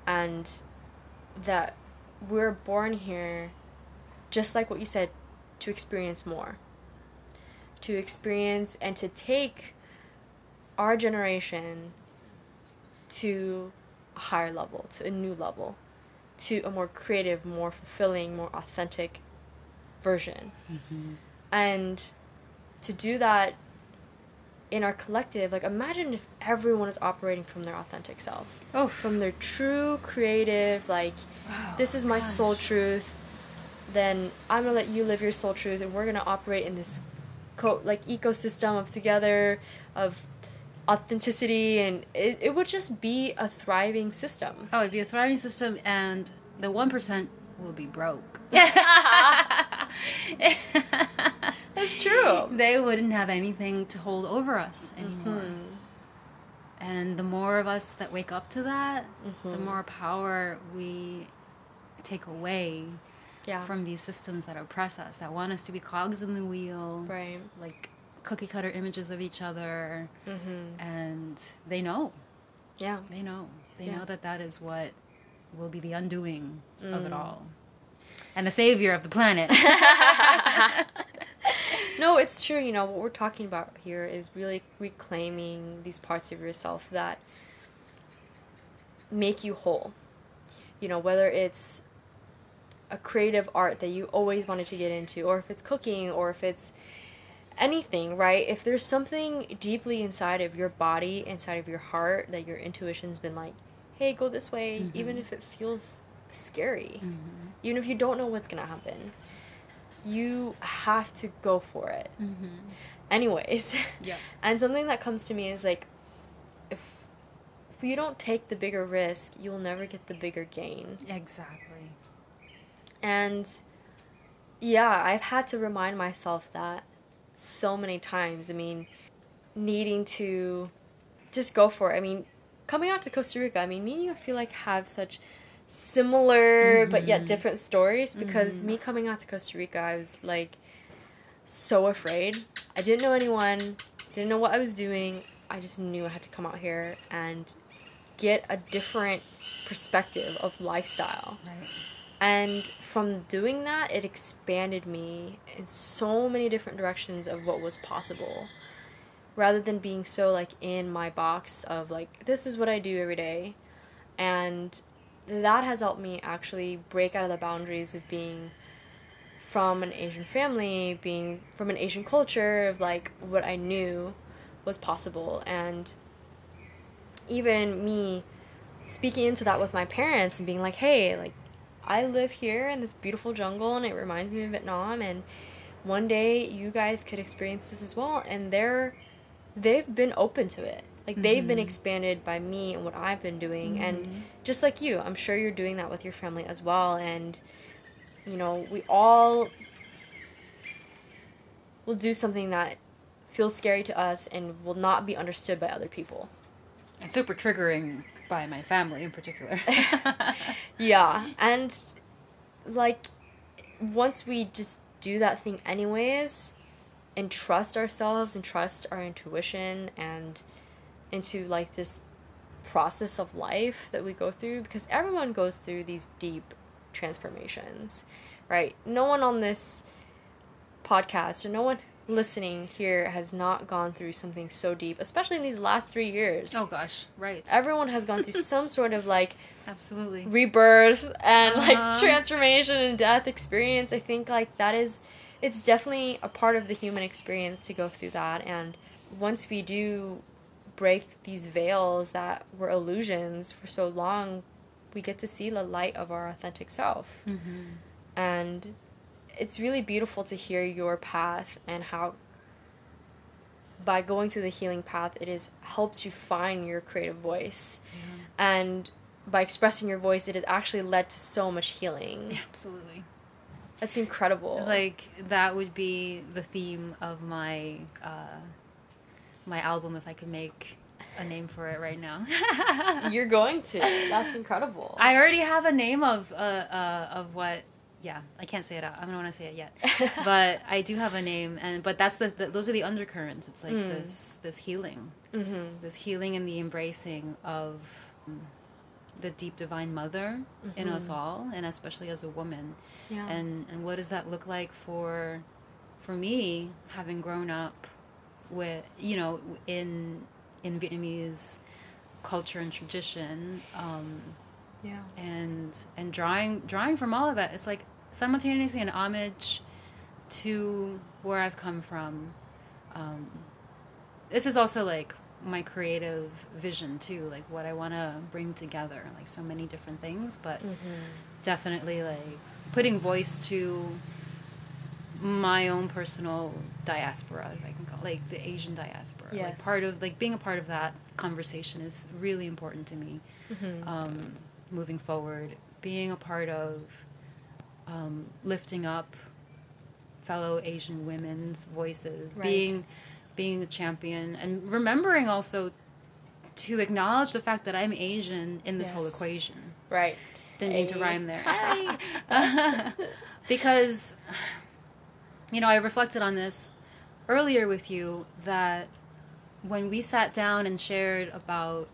And that we're born here, just like what you said, to experience more. To experience and to take our generation to a higher level, to a new level, to a more creative, more fulfilling, more authentic version. Mm-hmm. And to do that in our collective, like imagine if everyone is operating from their authentic self, Oh, from their true creative, like, wow, this is my gosh. soul truth, then I'm gonna let you live your soul truth, and we're gonna operate in this co- like ecosystem of together, of authenticity, and it, it would just be a thriving system. Oh, it'd be a thriving system, and the one percent will be broke. That's true. They wouldn't have anything to hold over us anymore. Mhm. And the more of us that wake up to that, the Mhm. more power we take away Yeah. from these systems that oppress us, that want us to be cogs in the wheel, right. like cookie cutter images of each other. Mm-hmm. And they know, Yeah. they know, they Yeah. know that that is what will be the undoing of it Mm. all. And the savior of the planet. no, it's true. You know, what we're talking about here is really reclaiming these parts of yourself that make you whole. You know, whether it's a creative art that you always wanted to get into, or if it's cooking, or if it's anything, right? If there's something deeply inside of your body, inside of your heart, that your intuition's been like, hey, go this way, even Mhm. if it feels scary Mhm. even if you don't know what's gonna happen you have to go for it Mhm. anyways Yeah. and something that comes to me is like if if you don't take the bigger risk you'll never get the bigger gain Exactly. and yeah i've had to remind myself that so many times i mean needing to just go for it i mean coming out to costa rica i mean me and you i feel like have such similar but yet Mhm. different stories because Mhm. me coming out to costa rica i was like so afraid i didn't know anyone didn't know what i was doing i just knew i had to come out here and get a different perspective of lifestyle Right. and from doing that, it expanded me in so many different directions of what was possible. Rather than being so like in my box of like, this is what I do every day. And that has helped me actually break out of the boundaries of being from an Asian family, being from an Asian culture, of like what I knew was possible. And even me speaking into that with my parents and being like, hey, like, I live here in this beautiful jungle and it reminds me of Vietnam and one day you guys could experience this as well and they're they've been open to it. Like they've been Mhm. expanded by me and what I've been doing and Mhm. just like you, I'm sure you're doing that with your family as well and you know, we all will do something that feels scary to us and will not be understood by other people. It's super triggering by my family in particular. Yeah, and like once we just do that thing anyways and trust ourselves and trust our intuition and into like this process of life that we go through because everyone goes through these deep transformations, right? No one on this podcast or no one listening here has not gone through something so deep, especially in these last 3 years. oh gosh, right. Everyone has gone through some sort of like Absolutely. rebirth and like Uh-huh. transformation and death experience i think like that is it's definitely a part of the human experience to go through that and once we do break these veils that were illusions for so long we get to see the light of our authentic self. Mm-hmm. and it's really beautiful to hear your path and how by going through the healing path it has helped you find your creative voice. And by expressing your voice it has actually led to so much healing. Absolutely. that's incredible. Like that would be the theme of my uh, my album if I could make a name for it right now. you're going to that's incredible I already have a name of uh, uh, of what. Yeah, I can't say it out. I don't want to say it yet. but I do have a name, and but that's the, the those are the undercurrents. It's like Mm. this this healing, mm-hmm. this healing and the embracing of um, the deep divine mother in us Mhm. all, and especially as a woman. yeah and and what does that look like for for me having grown up with you know in in Vietnamese culture and tradition. Um, Yeah. and and drawing drawing from all of it it's like simultaneously an homage to where i've come from um, this is also like my creative vision too like what i want to bring together like so many different things but Mm-hmm. definitely like putting voice to my own personal diaspora if i can call like the asian diaspora like part of like being a part of that conversation is really important to me Mm-hmm. um, moving forward, being a part of um, lifting up fellow Asian women's voices, Right. being being a champion, and remembering also to acknowledge the fact that I'm Asian in this whole equation. Right. Didn't need to rhyme there. Because, you know, I reflected on this earlier with you that when we sat down and shared about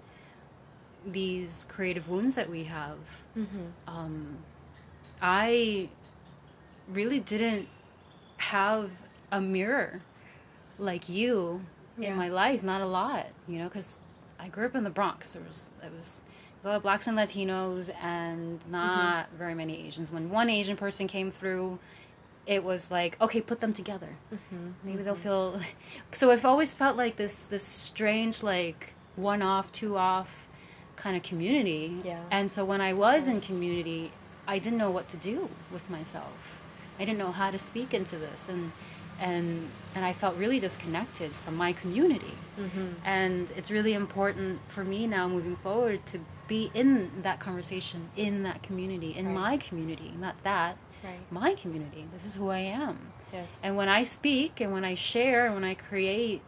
these creative wounds that we have, Mm-hmm. um, I really didn't have a mirror like you Yeah. in my life. Not a lot, you know, because I grew up in the Bronx. There was it was, there was a lot of blacks and Latinos, and not very many Asians. When one Asian person came through, it was like, okay, put them together. Mm-hmm. Maybe they'll feel. So I've always felt like this this strange like one off, two off kind of community. Yeah. And so when I was in community, I didn't know what to do with myself. I didn't know how to speak into this, and and and I felt really disconnected from my community. Mm-hmm. And it's really important for me now moving forward to be in that conversation, in that community, in Right. my community, not that, Right. my community. This is who I am. Yes. And when I speak and when I share and when I create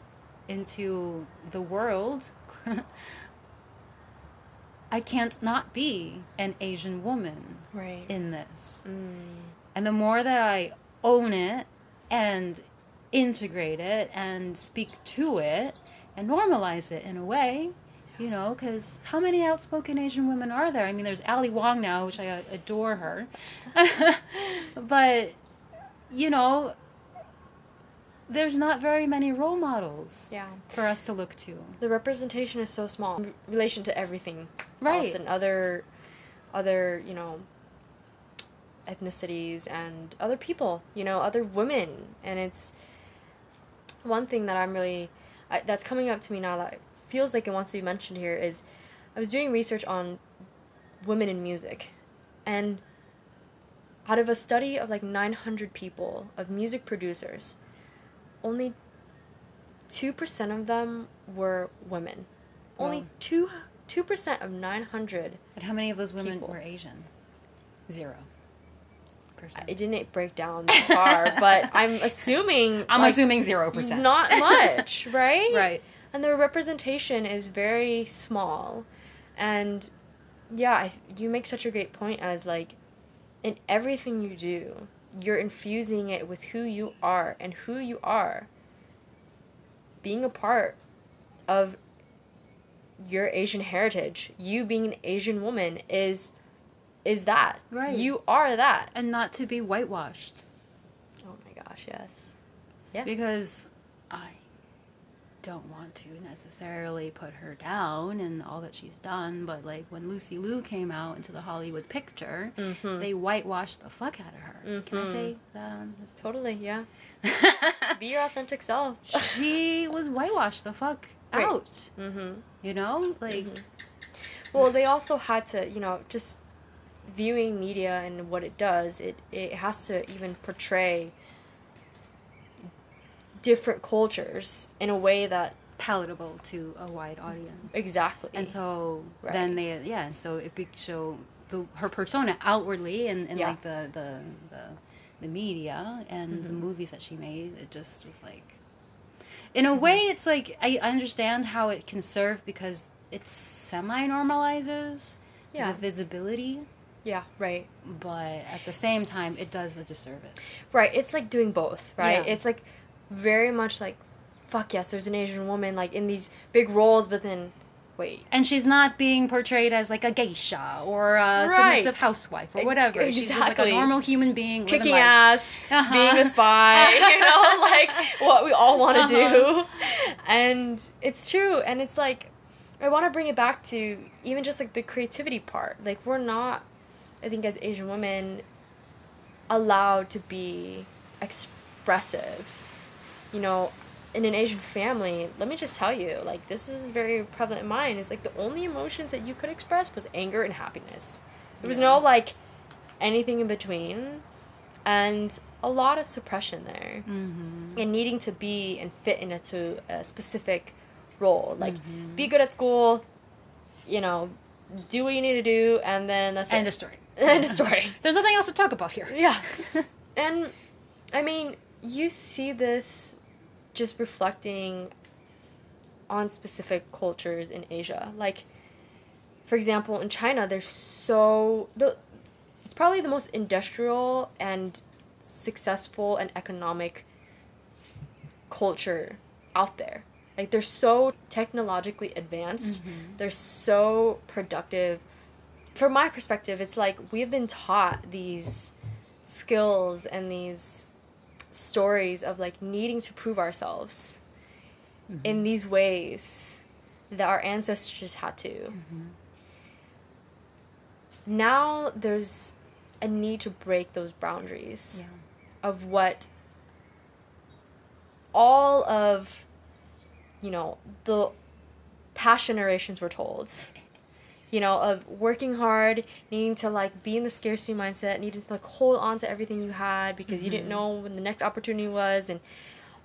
into the world, I can't not be an Asian woman right. in this. Mm. And the more that I own it and integrate it and speak to it and normalize it in a way, you know, because how many outspoken Asian women are there? I mean, there's Ali Wong now, which I adore her. but, you know, there's not very many role models Yeah. for us to look to. The representation is so small in relation to everything Right. else and other, other you know, ethnicities and other people. You know, other women, and it's one thing that I'm really I, that's coming up to me now that feels like it wants to be mentioned here is I was doing research on women in music, and out of a study of like 900 people of music producers, only 2% of them were women. Only 2 2% of 900. And how many of those women People. were Asian? Zero. Percent. It didn't break down that far, but I'm assuming I'm like, assuming zero percent. not much, right? right. And the representation is very small and yeah I, you make such a great point as like in everything you do you're infusing it with who you are and who you are being a part of your asian heritage you being an asian woman is is that Right. you are that And not to be whitewashed. oh my gosh yes Yeah. Because don't want to necessarily put her down and all that she's done, but like when Lucy Liu came out into the Hollywood picture, mm-hmm. they whitewashed the fuck out of her. Can I Mhm. say that on this? totally yeah be your authentic self she was whitewashed the fuck Right. out. mm-hmm. You know? Like, Mhm. Well, they also had to, you know, just viewing media and what it does, it, it has to even portray different cultures in a way that palatable to a wide audience. exactly And so Right. then they yeah, so it be so the her persona outwardly and, and Yeah. like the the the, the media and the Mhm. movies that she made, it just was like in a Mm-hmm. way it's like I understand how it can serve because it semi normalizes yeah the visibility, yeah right but at the same time it does a disservice. right it's like doing both right Yeah. it's like very much like fuck yes there's an asian woman like in these big roles but then wait. And she's not being portrayed as like a geisha or a Right. submissive housewife or whatever. Exactly. She's just like a normal human being Kicking ass, Uh-huh. being a spy, you know, like what we all want to Uh-huh. do. And it's true. And it's like, I want to bring it back to even just like the creativity part. Like, we're not, I think, as Asian women, allowed to be expressive. You know, in an Asian family, let me just tell you, like, this is very prevalent in mine. It's like the only emotions that you could express was anger and happiness. There was Yeah. no, like, anything in between. And a lot of suppression there. Mm-hmm. And needing to be and fit into a specific role. Like, Mm-hmm. be good at school, you know, do what you need to do, and then that's End it. of story. End of story. There's nothing else to talk about here. Yeah. and I mean, you see this just reflecting on specific cultures in Asia. Like for example, in China, there's so the it's probably the most industrial and successful and economic culture out there. Like they're so technologically advanced. Mm-hmm. They're so productive. From my perspective, it's like we've been taught these skills and these stories of like needing to prove ourselves mm-hmm. in these ways that our ancestors had to. Mm-hmm. Now there's a need to break those boundaries Yeah. of what all of you know the past generations were told you know of working hard needing to like be in the scarcity mindset needing to like hold on to everything you had because you didn't mm-hmm. know when the next opportunity was and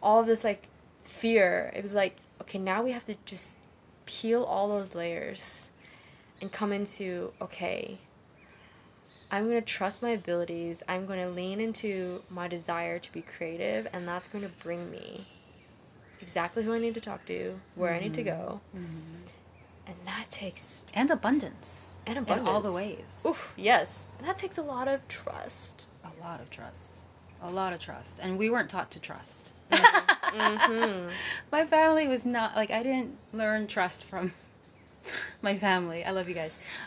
all of this like fear it was like okay now we have to just peel all those layers and come into okay I'm going to trust my abilities. I'm going to lean into my desire to be creative, and that's going to bring me exactly who I need to talk to, where I need to go. Mm-hmm. Mm-hmm. And that takes And abundance. and abundance In all the ways. Oof, yes. And that takes a lot of trust. A lot of trust. A lot of trust. And we weren't taught to trust. Mm-hmm. My family was not like I didn't learn trust from my family. I love you guys.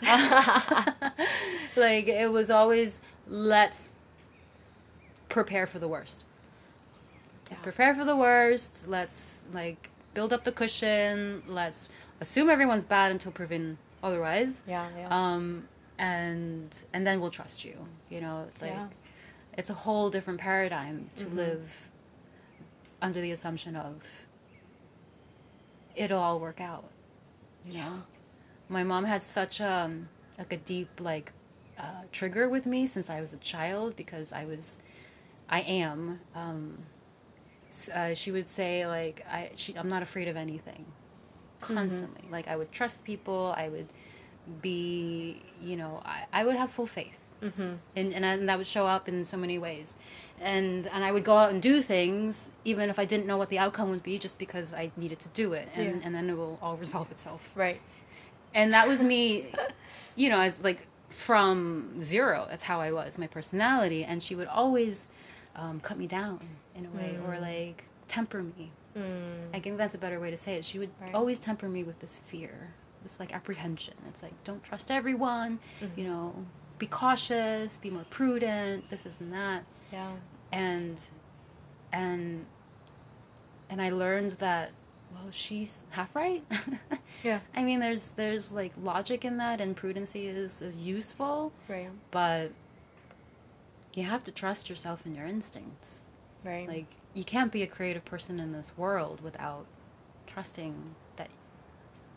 like it was always let's prepare for the worst. Let's Yeah. prepare for the worst. Let's like build up the cushion. Let's assume everyone's bad until proven otherwise. yeah, yeah. Um and and then we'll trust you. You know, it's like Yeah. it's a whole different paradigm to Mhm. live under the assumption of it'll all work out. You know, my mom had such um like a deep like uh, trigger with me since I was a child because I was, I am. Um, uh, she would say like I she I'm not afraid of anything, constantly. Like I would trust people. I would be you know I, I would have full faith mm-hmm. and and, I, and that would show up in so many ways and and I would go out and do things even if I didn't know what the outcome would be just because I needed to do it and Yeah. and then it will all resolve itself Right. and that was me you know as like from zero that's how I was my personality and she would always um, cut me down in a way or Mm. like temper me Mm. I think that's a better way to say it. She would Right. always temper me with this fear, this like apprehension. It's like don't trust everyone, Mhm. you know, be cautious, be more prudent, this is and that. Yeah. And and and I learned that well, she's half right. Yeah. I mean, there's there's like logic in that, and prudency is is useful, Right. but you have to trust yourself and your instincts. Right. Like you can't be a creative person in this world without trusting that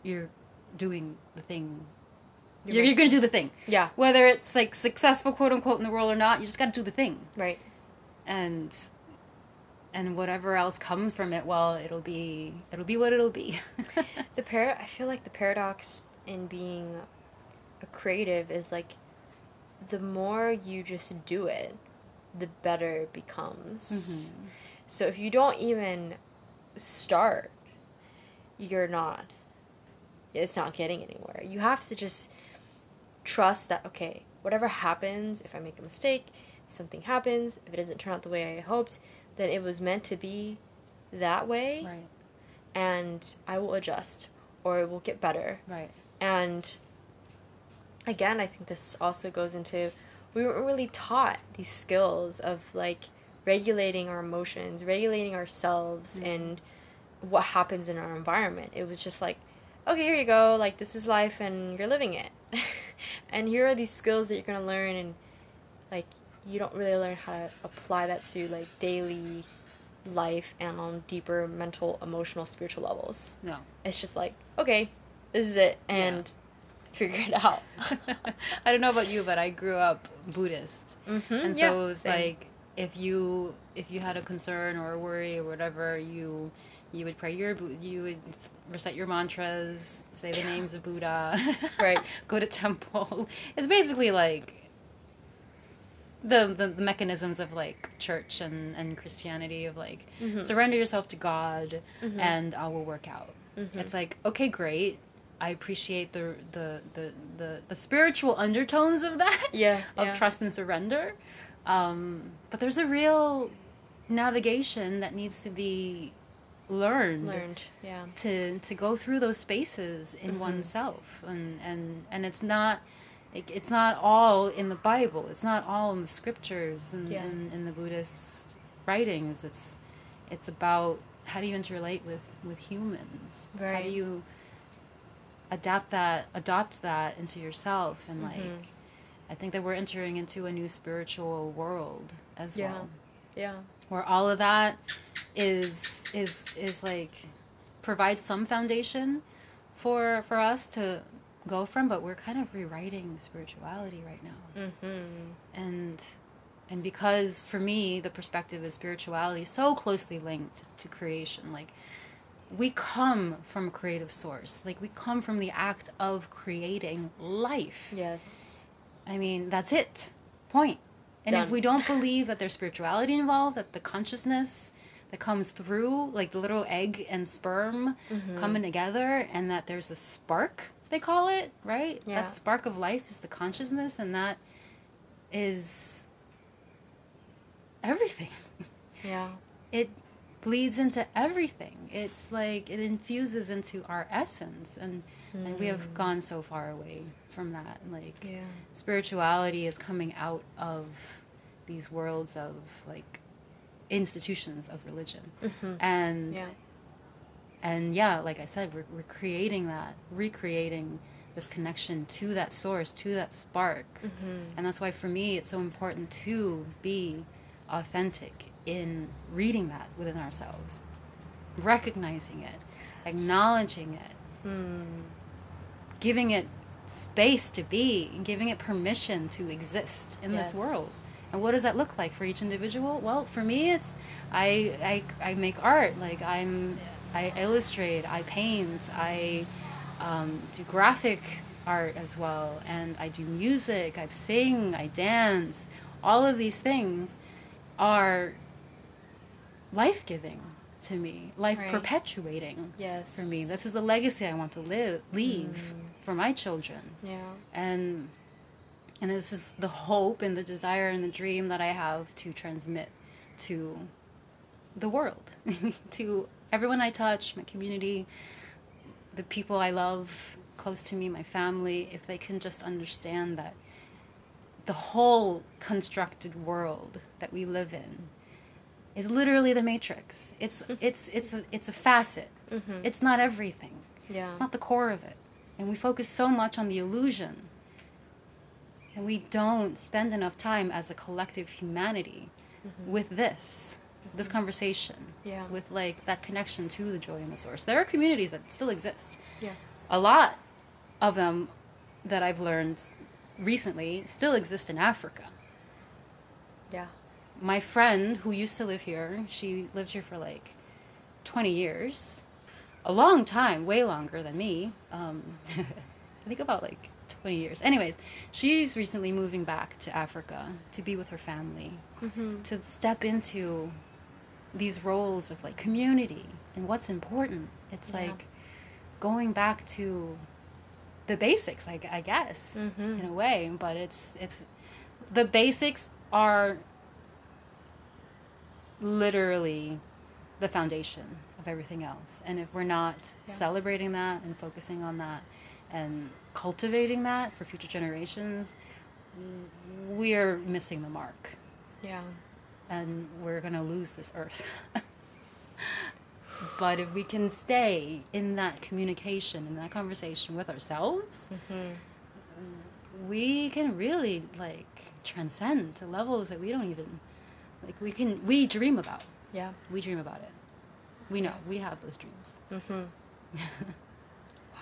you're doing the thing. You're You're, you're gonna do the thing, yeah. whether it's like successful, quote unquote, in the world or not. You just gotta do the thing, Right. and and whatever else comes from it, well, it'll be it'll be what it'll be. The par I feel like the paradox in being a creative is like the more you just do it, the better it becomes. Mhm. So if you don't even start, you're not it's not getting anywhere. You have to just trust that okay, whatever happens, if I make a mistake, if something happens, if it doesn't turn out the way I hoped, then it was meant to be that way right. and I will adjust or it will get better. Right. And again, I think this also goes into we weren't really taught these skills of like regulating our emotions, regulating ourselves, Mm-hmm. and what happens in our environment. It was just like, okay, here you go, like this is life, and you're living it. and here are these skills that you're gonna learn, and like you don't really learn how to apply that to like daily life and on deeper mental, emotional, spiritual levels. No. It's just like, okay, this is it, and figure it out. I don't know about you, but I grew up Buddhist. mm-hmm. and so it was like if you if you had a concern or a worry or whatever you you would pray your you would recite your mantras say the names of buddha Right. go to temple it's basically like the, the the mechanisms of like church and and christianity of like Mhm. surrender yourself to god Mhm. and i will work out Mhm. it's like okay great i appreciate the the the the, the spiritual undertones of that yeah, of yeah. trust and surrender. Um, but there's a real navigation that needs to be learned, learned. Yeah. to to go through those spaces in Mhm. oneself, and and and it's not. it- It's not all in the Bible. It's not all in the scriptures and Yeah. in, in the Buddhist writings. It's it's about how do you interrelate with with humans? How do you adapt that adopt that into yourself and like Mhm. I think that we're entering into a new spiritual world as Yeah. well, Yeah. where all of that is is is like provides some foundation for for us to go from, but we're kind of rewriting spirituality right now, Mm-hmm. and and because for me the perspective of spirituality is so closely linked to creation, like we come from a creative source, like we come from the act of creating life. Yes. I mean, that's it. Point. And if we don't believe that there's spirituality involved, that the consciousness that comes through, like the little egg and sperm Mhm. coming together, and that there's a spark, they call it, right? Yeah. That spark of life is the consciousness, and that is everything. Yeah. It bleeds into everything. It's like it infuses into our essence, and and we have gone so far away from that. Like Yeah. spirituality is coming out of these worlds of like institutions of religion Mm-hmm. and Yeah. and yeah like i said we're, we're creating that recreating this connection to that source to that spark Mm-hmm. and that's why for me it's so important to be authentic in reading that within ourselves recognizing it acknowledging it Mm. giving it space to be and giving it permission to exist in this world. And what does that look like for each individual? Well, for me, it's I I, I make art. Like I'm I illustrate, I paint, I um, do graphic art as well, and I do music. I sing, I dance. All of these things are life giving to me, life Right. perpetuating Yes. for me. This is the legacy I want to live leave Mm. For my children. Yeah. And and this is the hope and the desire and the dream that I have to transmit to the world, to everyone I touch, my community, the people I love close to me, my family, if they can just understand that the whole constructed world that we live in is literally the matrix. It's it's it's a, it's a facet. Mm-hmm. It's not everything. yeah. It's not the core of it. And we focus so much on the illusion. And we don't spend enough time as a collective humanity mm-hmm. with this, this mm-hmm. conversation, Yeah. with like that connection to the joy and the source. There are communities that still exist. Yeah. A lot of them that I've learned recently still exist in Africa. Yeah. My friend who used to live here, she lived here for like 20 years. A long time, way longer than me. Um, I think about like 20 years. Anyways, she's recently moving back to Africa to be with her family, Mm-hmm. to step into these roles of like community and what's important. It's Yeah. like going back to the basics, I, I guess, Mm-hmm. in a way. But it's it's the basics are literally the foundation everything else. And if we're not Yeah. celebrating that and focusing on that and cultivating that for future generations, we are missing the mark Yeah. and we're going to lose this earth. but if we can stay in that communication, in that conversation with ourselves, Mm-hmm. we can really like transcend to levels that we don't even like we can we dream about. Yeah. We dream about it. We know. We have those dreams. Mm-hmm.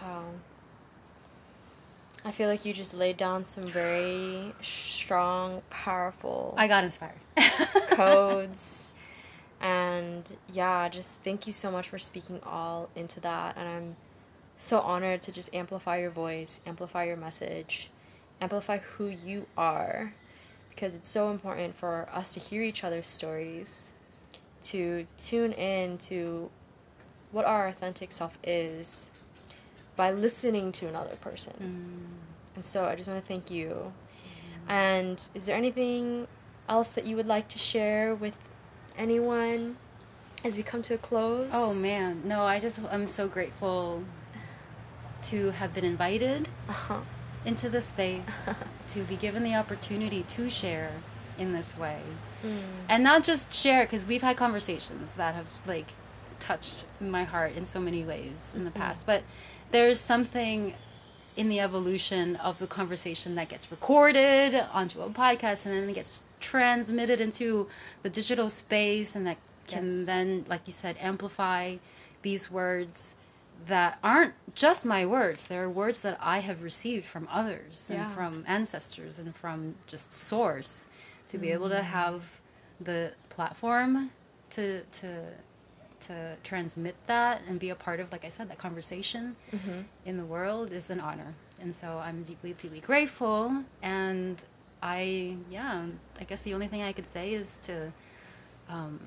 Wow. I feel like you just laid down some very strong, powerful I got inspired. codes. And yeah, just thank you so much for speaking all into that. And I'm so honored to just amplify your voice, amplify your message, amplify who you are. Because it's so important for us to hear each other's stories, to tune in to what our authentic self is by listening to another person. Mm. And so I just want to thank you. And is there anything else that you would like to share with anyone as we come to a close? Oh man, no! I just I'm so grateful to have been invited Uh-huh. into this space, to be given the opportunity to share in this way, Mm. and not just share because we've had conversations that have like touched my heart in so many ways in the Mhm. past, but there's something in the evolution of the conversation that gets recorded onto a podcast and then it gets transmitted into the digital space and that can Yes. then like you said amplify these words that aren't just my words they're words that i have received from others and from ancestors and from just source to be able to have the platform to to to transmit that and be a part of like i said that conversation Mm-hmm. in the world is an honor. And so I'm deeply, deeply grateful. And I, yeah, I guess the only thing I could say is to, um,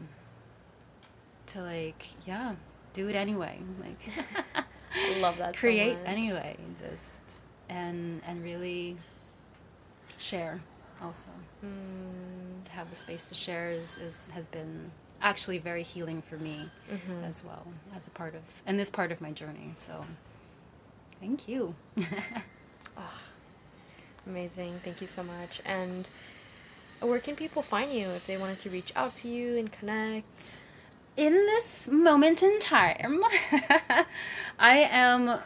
to like, yeah, do it anyway. Like, I love that so create much. anyway, just, and, and really share also. Mm. To have the space to share is, is, has been actually very healing for me Mhm. as well as a part of, and this part of my journey. So, thank you. Ah, amazing. Thank you so much. And where can people find you if they wanted to reach out to you and connect? in this moment in time, I am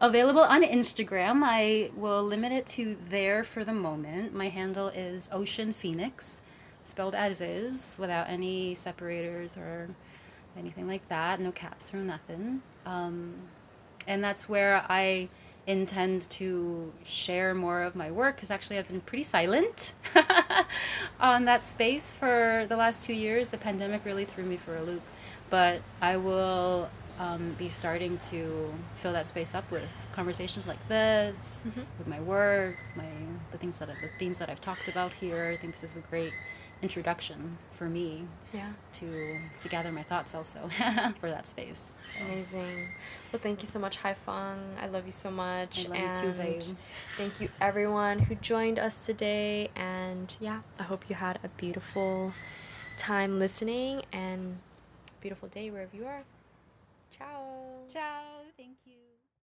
available on Instagram. I will limit it to there for the moment. My handle is Ocean Phoenix, spelled as is, without any separators or anything like that. No caps or nothing. Um, and that's where I intend to share more of my work because actually I've been pretty silent on that space for the last two years. The pandemic really threw me for a loop, but I will um, be starting to fill that space up with conversations like this, Mhm. with my work, my the things that the themes that I've talked about here. I think this is a great introduction for me Yeah. to to gather my thoughts also for that space. So, Amazing. Well, thank you so much, Hai Feng. I love you so much. I love you too, babe. Thank you, everyone who joined us today. And yeah, I hope you had a beautiful time listening and beautiful day wherever you are. Ciao. Ciao. Thank you.